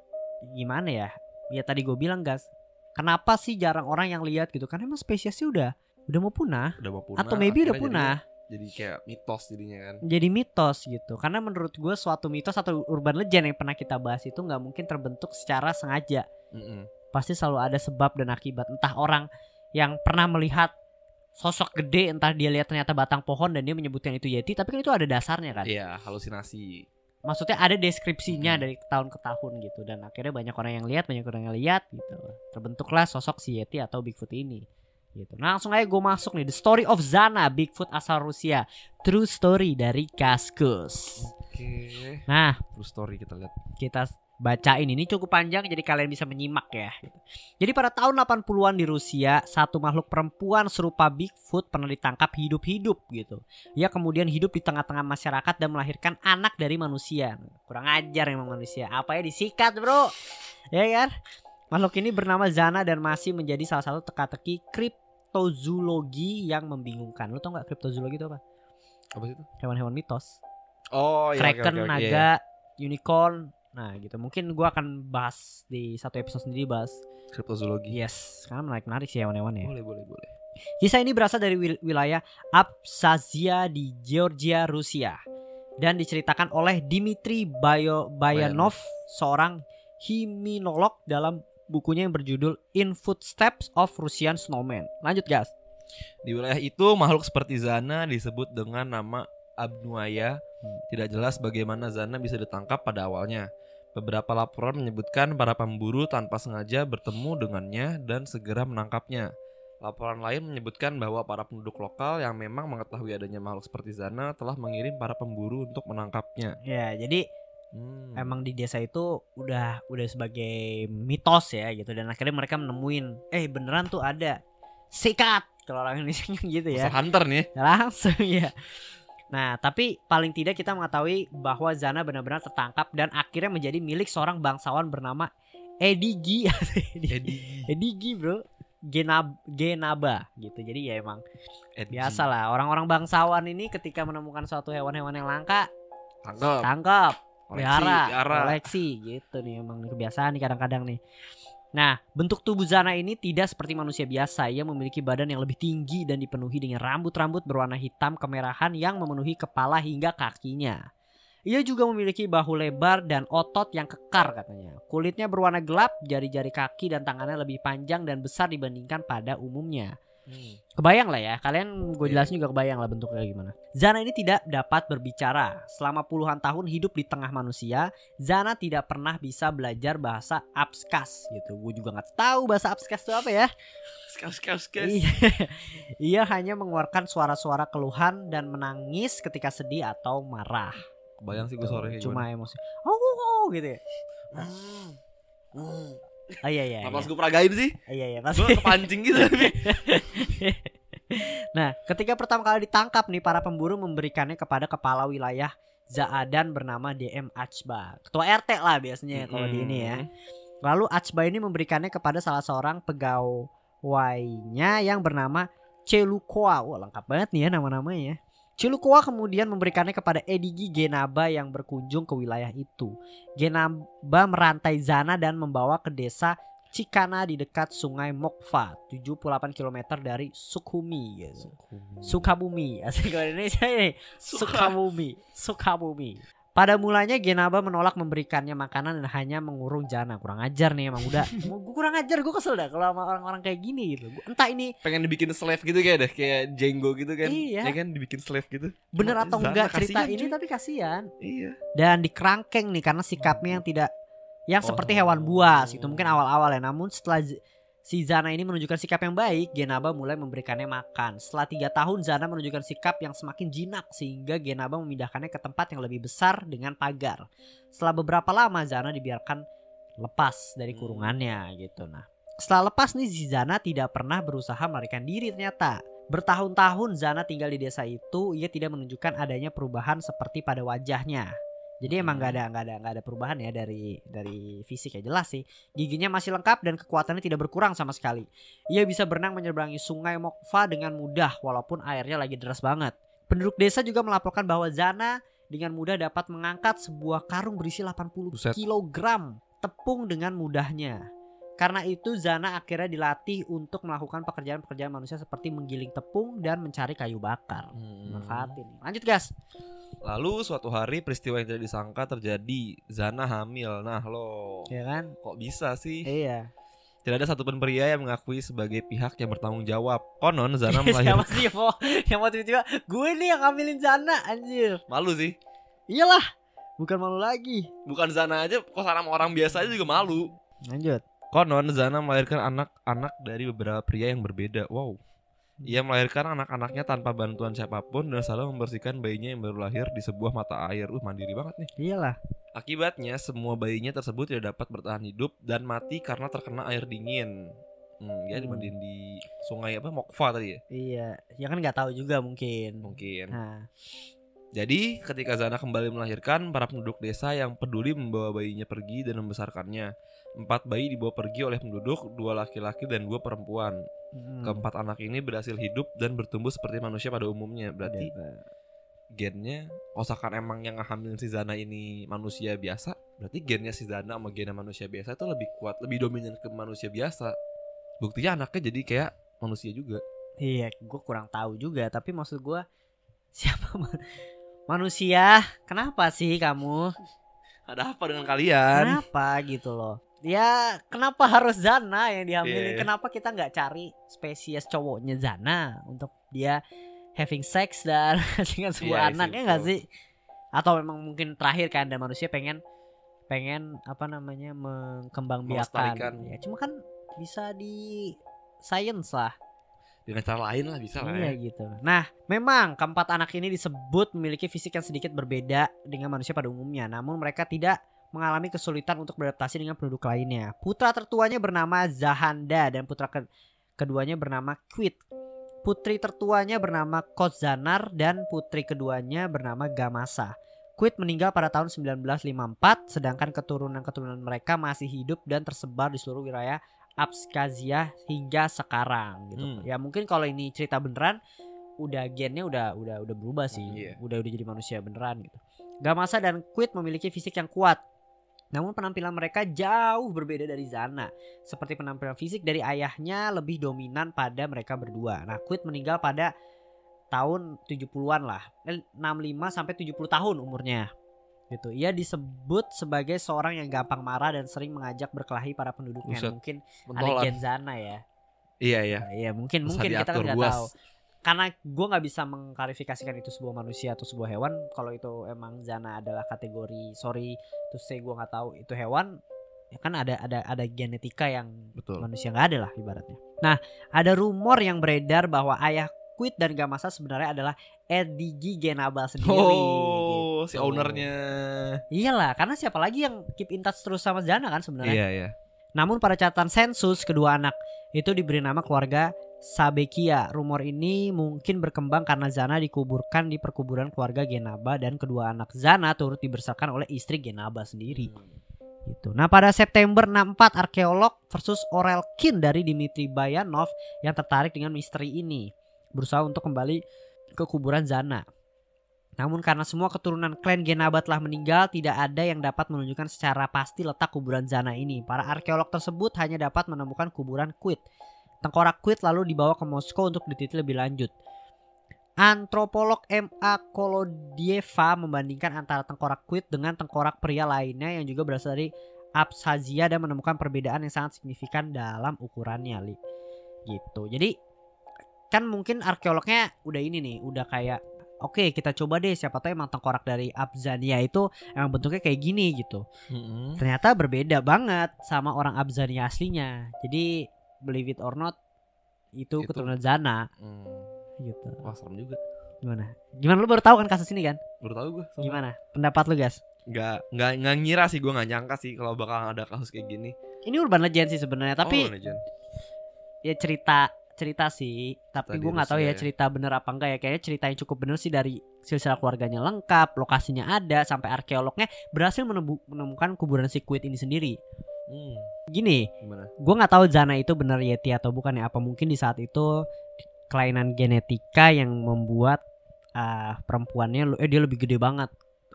gimana ya? Ya tadi gue bilang gas. Kenapa sih jarang orang yang lihat gitu? Karena emang spesiesnya udah udah mau punah. Udah mau punah. atau maybe udah punah. Jadi, jadi kayak mitos jadinya kan. jadi mitos gitu. Karena menurut gue suatu mitos atau urban legend yang pernah kita bahas itu nggak mungkin terbentuk secara sengaja. Mm-mm. pasti selalu ada sebab dan akibat. Entah orang yang pernah melihat sosok gede entah dia lihat ternyata batang pohon dan dia menyebutkan itu yeti tapi kan itu ada dasarnya kan Iya, halusinasi. maksudnya ada deskripsinya Hmm. dari tahun ke tahun gitu dan akhirnya banyak orang yang lihat banyak orang yang lihat gitu terbentuklah sosok si Yeti atau Bigfoot ini gitu nah langsung aja gue masuk nih The Story of Zana Bigfoot asal Rusia True Story dari Kaskus Oke. nah True story kita lihat. kita bacain ini cukup panjang jadi kalian bisa menyimak ya. gitu. Jadi pada tahun 80-an di Rusia, satu makhluk perempuan serupa Bigfoot pernah ditangkap hidup-hidup gitu. Ia kemudian hidup di tengah-tengah masyarakat dan melahirkan anak dari manusia. Kurang ajar emang manusia. Apa ya disikat, Bro? Ya kan? Makhluk ini bernama Zana dan masih menjadi salah satu teka-teki kriptozoologi yang membingungkan. Lu tau gak kriptozoologi itu apa? Apa itu? Hewan-hewan mitos. Oh, iya. Kraken, oke, naga, iya, iya. unicorn. Nah, gitu. Mungkin gua akan bahas di satu episode sendiri bahas. Kriptozoologi. Yes, karena menarik-menarik sih hewan-hewan ya. Boleh, boleh, boleh. Kisah ini berasal dari wil- wilayah Abkhazia di Georgia, Rusia. dan diceritakan oleh Dimitri Bayo Bayanov, seorang himinolog dalam bukunya yang berjudul In Footsteps of Russian Snowman. Lanjut, guys. Di wilayah itu makhluk seperti Zana disebut dengan nama Abnuaya. Hmm. Tidak jelas bagaimana Zana bisa ditangkap pada awalnya. Beberapa laporan menyebutkan para pemburu tanpa sengaja bertemu dengannya dan segera menangkapnya. Laporan lain menyebutkan bahwa para penduduk lokal yang memang mengetahui adanya makhluk seperti Zana telah mengirim para pemburu untuk menangkapnya. Ya, jadi Hmm. emang di desa itu udah udah sebagai mitos ya gitu dan akhirnya mereka menemuin eh beneran tuh ada sikat kalau orang Indonesia gitu ya. Monster Hunter nih. Langsung ya. Nah, tapi paling tidak kita mengetahui bahwa Zana benar-benar tertangkap dan akhirnya menjadi milik seorang bangsawan bernama Edigi. Eddie. Edigi, Bro. Genab Genaba gitu. Jadi ya emang biasa lah orang-orang bangsawan ini ketika menemukan suatu hewan-hewan yang langka Tangkap. tangkap, Koleksi, pelihara, pelihara. koleksi gitu nih emang kebiasaan nih kadang-kadang nih. Nah, bentuk tubuh Zana ini tidak seperti manusia biasa. Ia memiliki badan yang lebih tinggi dan dipenuhi dengan rambut-rambut berwarna hitam kemerahan yang memenuhi kepala hingga kakinya. Ia juga memiliki bahu lebar dan otot yang kekar katanya. Kulitnya berwarna gelap, jari-jari kaki dan tangannya lebih panjang dan besar dibandingkan pada umumnya. Hmm. Kebayang lah ya, kalian gue Iya. jelasin juga kebayang lah bentuknya gimana. Zana ini tidak dapat berbicara. Selama puluhan tahun hidup di tengah manusia, Zana tidak pernah bisa belajar bahasa Abskas gitu. Gue juga nggak tahu bahasa Abskas itu apa ya. Skas skas skas. Iya. Ia hanya mengeluarkan suara-suara keluhan dan menangis ketika sedih atau marah. Kebayang sih gue suaranya kayak Cuma emosi. Oh, oh, oh, gitu ya. gimana. Hmm. Oh iya iya. Kenapa iya. gue peragain sih? Iya iya pasti. Gue kepancing gitu. Nah, ketika pertama kali ditangkap nih para pemburu memberikannya kepada kepala wilayah Zaadan bernama DM Achba. Ketua RT lah biasanya kalau di ini ya. Lalu Achba ini memberikannya kepada salah seorang pegawainya yang bernama Celukoa. Wah, lengkap banget nih ya nama-namanya. Celukoa kemudian memberikannya kepada Edigi Genaba yang berkunjung ke wilayah itu. Genaba merantai Zana dan membawa ke desa Cikana di dekat sungai Mokfa, 78 km dari Sukhumi. gitu. Sukabumi, asli kalau Indonesia ini Suka. Sukabumi, Sukabumi. Pada mulanya Genaba menolak memberikannya makanan dan hanya mengurung Jana. Kurang ajar nih emang udah. gue kurang ajar, gue kesel dah kalau sama orang-orang kayak gini gitu. Gua- Entah ini Pengen dibikin slave gitu kayak deh, kayak Django gitu kan. Iya. Ya kan dibikin slave gitu. bener atau Zana enggak cerita kasihan, ini cuy. tapi kasihan. Iya. Dan dikerangkeng nih karena sikapnya yang tidak yang seperti Oh. hewan buas itu mungkin awal-awal ya. Namun setelah si Zana ini menunjukkan sikap yang baik, Genaba mulai memberikannya makan. Setelah tiga tahun Zana menunjukkan sikap yang semakin jinak sehingga Genaba memindahkannya ke tempat yang lebih besar dengan pagar. Setelah beberapa lama Zana dibiarkan lepas dari Hmm. kurungannya gitu. Nah, setelah lepas nih si Zana tidak pernah berusaha melarikan diri ternyata. Bertahun-tahun Zana tinggal di desa itu, ia tidak menunjukkan adanya perubahan seperti pada wajahnya. Jadi emang Hmm. nggak ada nggak ada nggak ada perubahan ya dari dari fisik ya jelas sih. Giginya masih lengkap dan kekuatannya tidak berkurang sama sekali. Ia bisa berenang menyeberangi sungai Mokfa dengan mudah walaupun airnya lagi deras banget. Penduduk desa juga melaporkan bahwa Zana dengan mudah dapat mengangkat sebuah karung berisi 80 Buset. kg tepung dengan mudahnya. Karena itu Zana akhirnya dilatih untuk melakukan pekerjaan-pekerjaan manusia seperti menggiling tepung dan mencari kayu bakar. Hmm. Manfaatin. Lanjut gas. Lalu suatu hari peristiwa yang tidak disangka terjadi. Zana hamil. Nah lo, Ya kan? kok bisa sih? Iya. Tidak ada satupun pria yang mengakui sebagai pihak yang bertanggung jawab. Konon Zana Siapa melahirkan sih yang mau yang mau tiba-tiba gue nih yang ngambilin Zana anjir. malu sih. Iyalah. Bukan malu lagi. Bukan Zana aja, kok sama orang biasa aja juga malu. Lanjut. Konon Zana melahirkan anak-anak dari beberapa pria yang berbeda. Wow. Ia melahirkan anak-anaknya tanpa bantuan siapa pun dan selalu membersihkan bayinya yang baru lahir di sebuah mata air. Uh, mandiri banget nih. Iyalah. Akibatnya semua bayinya tersebut tidak dapat bertahan hidup dan mati karena terkena air dingin. Hmm, ya Hmm. dimandiin di sungai apa Mokfa tadi ya? Iya. Ya kan nggak tahu juga mungkin. Mungkin. Nah. Jadi ketika Zana kembali melahirkan, para penduduk desa yang peduli membawa bayinya pergi dan membesarkannya. Empat bayi dibawa pergi oleh penduduk, dua laki-laki dan dua perempuan. hmm. Keempat anak ini berhasil hidup dan bertumbuh seperti manusia pada umumnya. Berarti Gitu. gennya, osakan emang yang ngehamilin si Zana ini manusia biasa, berarti gennya si Zana sama gennya manusia biasa itu lebih kuat, lebih dominan ke manusia biasa. Buktinya anaknya jadi kayak manusia juga. Iya, gue kurang tahu juga. Tapi maksud gue siapa manusia kenapa sih kamu Ada apa dengan kalian? kenapa gitu loh ya kenapa harus Zana yang diambilin Iya. kenapa kita nggak cari spesies cowoknya Zana untuk dia having sex dan dengan sebuah Iya sih, anak ya nggak sih atau memang mungkin terakhir kan dan manusia pengen pengen apa namanya mengembangbiakan Melestarikan. ya cuma kan bisa di science lah Dengan cara lain lah bisa lah Iya ya. gitu. Nah, memang keempat anak ini disebut memiliki fisik yang sedikit berbeda dengan manusia pada umumnya. Namun mereka tidak mengalami kesulitan untuk beradaptasi dengan penduduk lainnya. Putra tertuanya bernama Zahanda dan putra ke- keduanya bernama Quit. Putri tertuanya bernama Kozanar dan putri keduanya bernama Gamasa. Quit meninggal pada tahun 1954, sedangkan keturunan-keturunan mereka masih hidup dan tersebar di seluruh wilayah Abkhazia hingga sekarang gitu. Hmm. Ya mungkin kalau ini cerita beneran udah gennya udah udah udah berubah sih. Iya. Udah udah jadi manusia beneran gitu. Gamasa dan Quit memiliki fisik yang kuat. Namun penampilan mereka jauh berbeda dari Zana. Seperti penampilan fisik dari ayahnya lebih dominan pada mereka berdua. Nah, Quit meninggal pada tahun 70-an lah. Eh, 65 sampai 70 tahun umurnya. Gitu. Ia disebut sebagai seorang yang gampang marah dan sering mengajak berkelahi para penduduknya. Mungkin adik Gen Zana ya. Iya iya. Nah, Iya mungkin mungkin kita nggak tahu. Karena gue nggak bisa mengklarifikasikan itu sebuah manusia atau sebuah hewan. Kalau itu emang Zana adalah kategori sorry terus saya gue nggak tahu itu hewan. Ya kan ada ada ada genetika yang Betul. manusia nggak ada lah ibaratnya. Nah ada rumor yang beredar bahwa ayah Quit dan Gamasa sebenarnya adalah Edigi Genaba sendiri. Oh, si gitu. ownernya. Iyalah, karena siapa lagi yang keep in touch terus sama Zana kan sebenarnya. Iya iya. Namun pada catatan sensus kedua anak itu diberi nama keluarga Sabekia. Rumor ini mungkin berkembang karena Zana dikuburkan di perkuburan keluarga Genaba dan kedua anak Zana turut dibesarkan oleh istri Genaba sendiri. Gitu. Nah pada September 64 arkeolog versus Orelkin dari Dimitri Bayanov yang tertarik dengan misteri ini berusaha untuk kembali ke kuburan Zana. Namun karena semua keturunan klan Genaba telah meninggal, tidak ada yang dapat menunjukkan secara pasti letak kuburan Zana ini. Para arkeolog tersebut hanya dapat menemukan kuburan Quit. Tengkorak Quit lalu dibawa ke Moskow untuk diteliti lebih lanjut. Antropolog M.A. Kolodieva membandingkan antara tengkorak Quit dengan tengkorak pria lainnya yang juga berasal dari Abkhazia dan menemukan perbedaan yang sangat signifikan dalam ukurannya, Li. Gitu. Jadi kan mungkin arkeolognya udah ini nih, udah kayak oke kita coba deh siapa tahu emang tengkorak dari Abzania itu emang bentuknya kayak gini gitu. Mm-mm. Ternyata berbeda banget sama orang Abzania aslinya. Jadi believe it or not itu, Itu- keturunan Zana Hmm. gitu. Wah serem juga. Gimana? Gimana lu baru tahu kan kasus ini kan? Baru tahu gue. Gimana? Pendapat lu guys? Nggak nggak nggak ngira sih gue nggak nyangka sih kalau bakal ada kasus kayak gini. Ini urban legend sih sebenarnya, tapi oh, legend. ya cerita cerita sih. Tapi gue nggak tahu ya ya. cerita bener apa enggak ya. Kayaknya cerita yang cukup bener sih dari silsilah keluarganya lengkap, lokasinya ada, sampai arkeolognya berhasil menemu- menemukan kuburan si Quit ini sendiri. Hmm, Gini, gue nggak tahu Zana itu bener Yeti atau bukan ya. Apa mungkin di saat itu kelainan genetika yang membuat ah, perempuannya eh dia lebih gede banget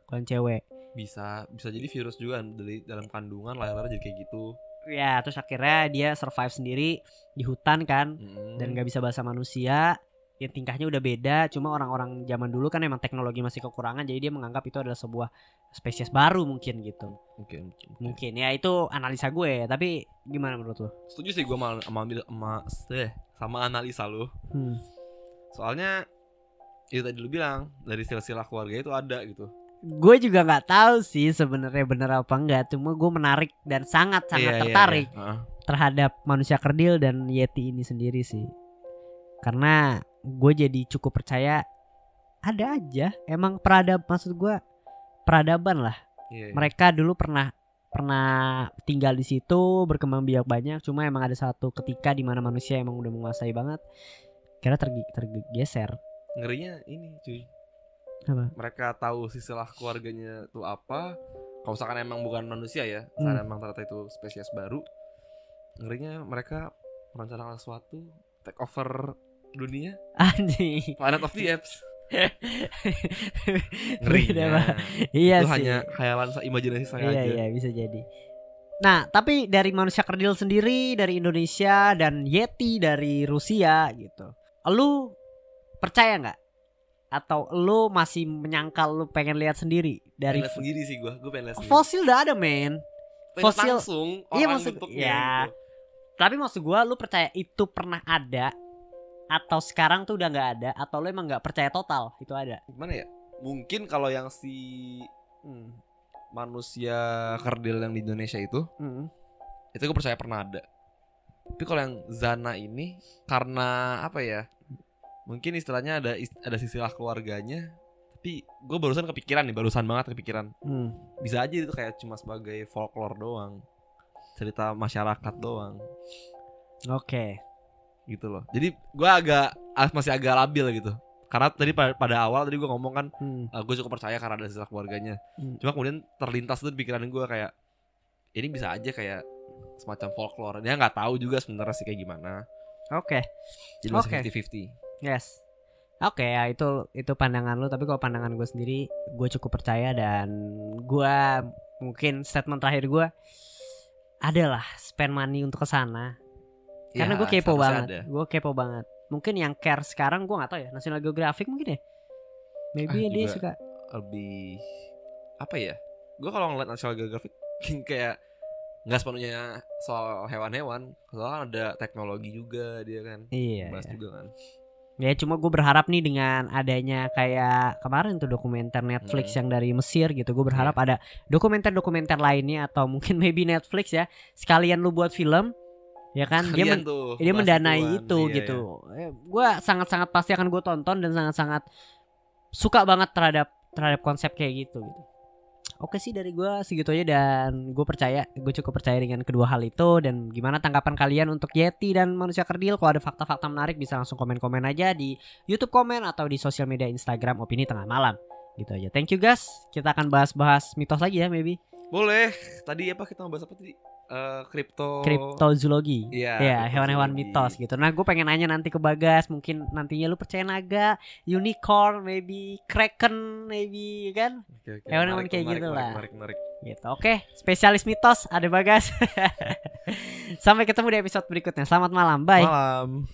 bukan cewek. Bisa bisa jadi virus juga dari dalam kandungan lahirnya jadi kayak gitu. Ya, terus akhirnya dia survive sendiri di hutan kan Mm-mm. dan gak bisa bahasa manusia. Ya tingkahnya udah beda. Cuma orang-orang zaman dulu kan emang teknologi masih kekurangan, jadi dia menganggap itu adalah sebuah spesies baru mungkin gitu. mungkin, mungkin. Mungkin ya itu analisa gue. Tapi gimana menurut lo? Setuju sih gue sama sama, sama, eh, sama analisa lu. Hmm. Soalnya itu tadi lu bilang dari silsilah keluarga itu ada gitu. Gue juga nggak tahu sih sebenarnya bener apa enggak. Cuma gue menarik dan sangat sangat Iya, iya, tertarik iya. Heeh. terhadap manusia kerdil dan yeti ini sendiri sih. Karena gue jadi cukup percaya ada aja. Emang peradab maksud gue peradaban lah. Iya, iya. Mereka dulu pernah pernah tinggal di situ berkembang biak banyak. Cuma emang ada satu ketika di mana manusia emang udah menguasai banget. Kira tergi- tergeser. ngerinya ini cuy. Apa? Mereka tahu silsilah keluarganya itu apa. Kalau misalkan emang bukan manusia ya, Hmm. emang ternyata itu spesies baru. Ngerinya mereka merencanakan sesuatu take over dunia Anjing. Planet of the Apes. Ngerinya. banget. Iya itu sih. hanya khayalan imajinasi saya iya aja. iya bisa jadi. Nah tapi dari manusia kerdil sendiri dari Indonesia dan Yeti dari Rusia gitu. Lu percaya nggak atau lu masih menyangkal lu pengen lihat sendiri dari Pengen lihat sendiri sih gue, gue pengen lihat sendiri. fosil udah ada men fosil- langsung, Iya, orang maksud- bentuknya ya. gitu. tapi maksud gua lu percaya itu pernah ada atau sekarang tuh udah nggak ada atau lu emang nggak percaya total itu ada Gimana ya? Mungkin kalau yang si hmm, manusia kerdil yang di Indonesia itu, Hmm. itu gue percaya pernah ada. Tapi kalau yang Zana ini karena apa ya? Mungkin istilahnya ada ada sisilah keluarganya. Tapi gue barusan kepikiran nih, barusan banget kepikiran. Hmm. Bisa aja itu kayak cuma sebagai folklore doang. Cerita masyarakat doang oke gitu loh. Jadi gue agak ah, masih agak labil gitu. Karena tadi pada, pada awal tadi gue ngomong kan Hmm. gue cukup percaya karena ada sisa keluarganya. Hmm. Cuma kemudian terlintas tuh pikiran gue kayak ini bisa aja kayak semacam folklore. Dia nggak tahu juga sebenarnya sih kayak gimana. oke Jadi masih Oke. 50-50. Yes. Oke ya itu itu pandangan lu tapi kalau pandangan gue sendiri gue cukup percaya dan gue mungkin statement terakhir gue adalah spend money untuk ke sana karena Ya, gue kepo banget gue kepo banget mungkin yang care sekarang gue nggak tahu ya National Geographic mungkin ya maybe Ah, dia suka Lebih apa ya? Gue kalau ngeliat National Geographic kayak nggak sepenuhnya soal hewan-hewan, soalnya kan ada teknologi juga dia kan. iya Bahas iya. juga kan. ya cuma gue berharap nih dengan adanya kayak kemarin tuh dokumenter Netflix Hmm. yang dari Mesir gitu gue berharap ada dokumenter-dokumenter lainnya atau mungkin maybe Netflix ya sekalian lu buat film ya kan dia men- tuh dia mendanai gituan. itu Iya, gitu gue sangat-sangat pasti akan gue tonton dan sangat-sangat suka banget terhadap terhadap konsep kayak gitu gitu oke sih dari gue segitu aja dan gue percaya gue cukup percaya dengan kedua hal itu dan gimana tanggapan kalian untuk Yeti dan manusia kerdil kalau ada fakta-fakta menarik bisa langsung komen-komen aja di YouTube komen atau di sosial media Instagram opini tengah malam gitu aja thank you guys kita akan bahas-bahas mitos lagi ya maybe. Boleh. Tadi apa kita mau bahas apa tadi? Eh, kripto. kriptozoologi Iya, ya hewan-hewan kriptozoologi. mitos gitu nah gue pengen nanya nanti ke Bagas mungkin nantinya lu percaya naga unicorn maybe kraken maybe kan Oke, oke. Hewan-hewan kayak menarik, gitu menarik, lah. Menarik, menarik. gitu oke spesialis mitos ada Bagas sampai ketemu di episode berikutnya selamat malam bye Malam.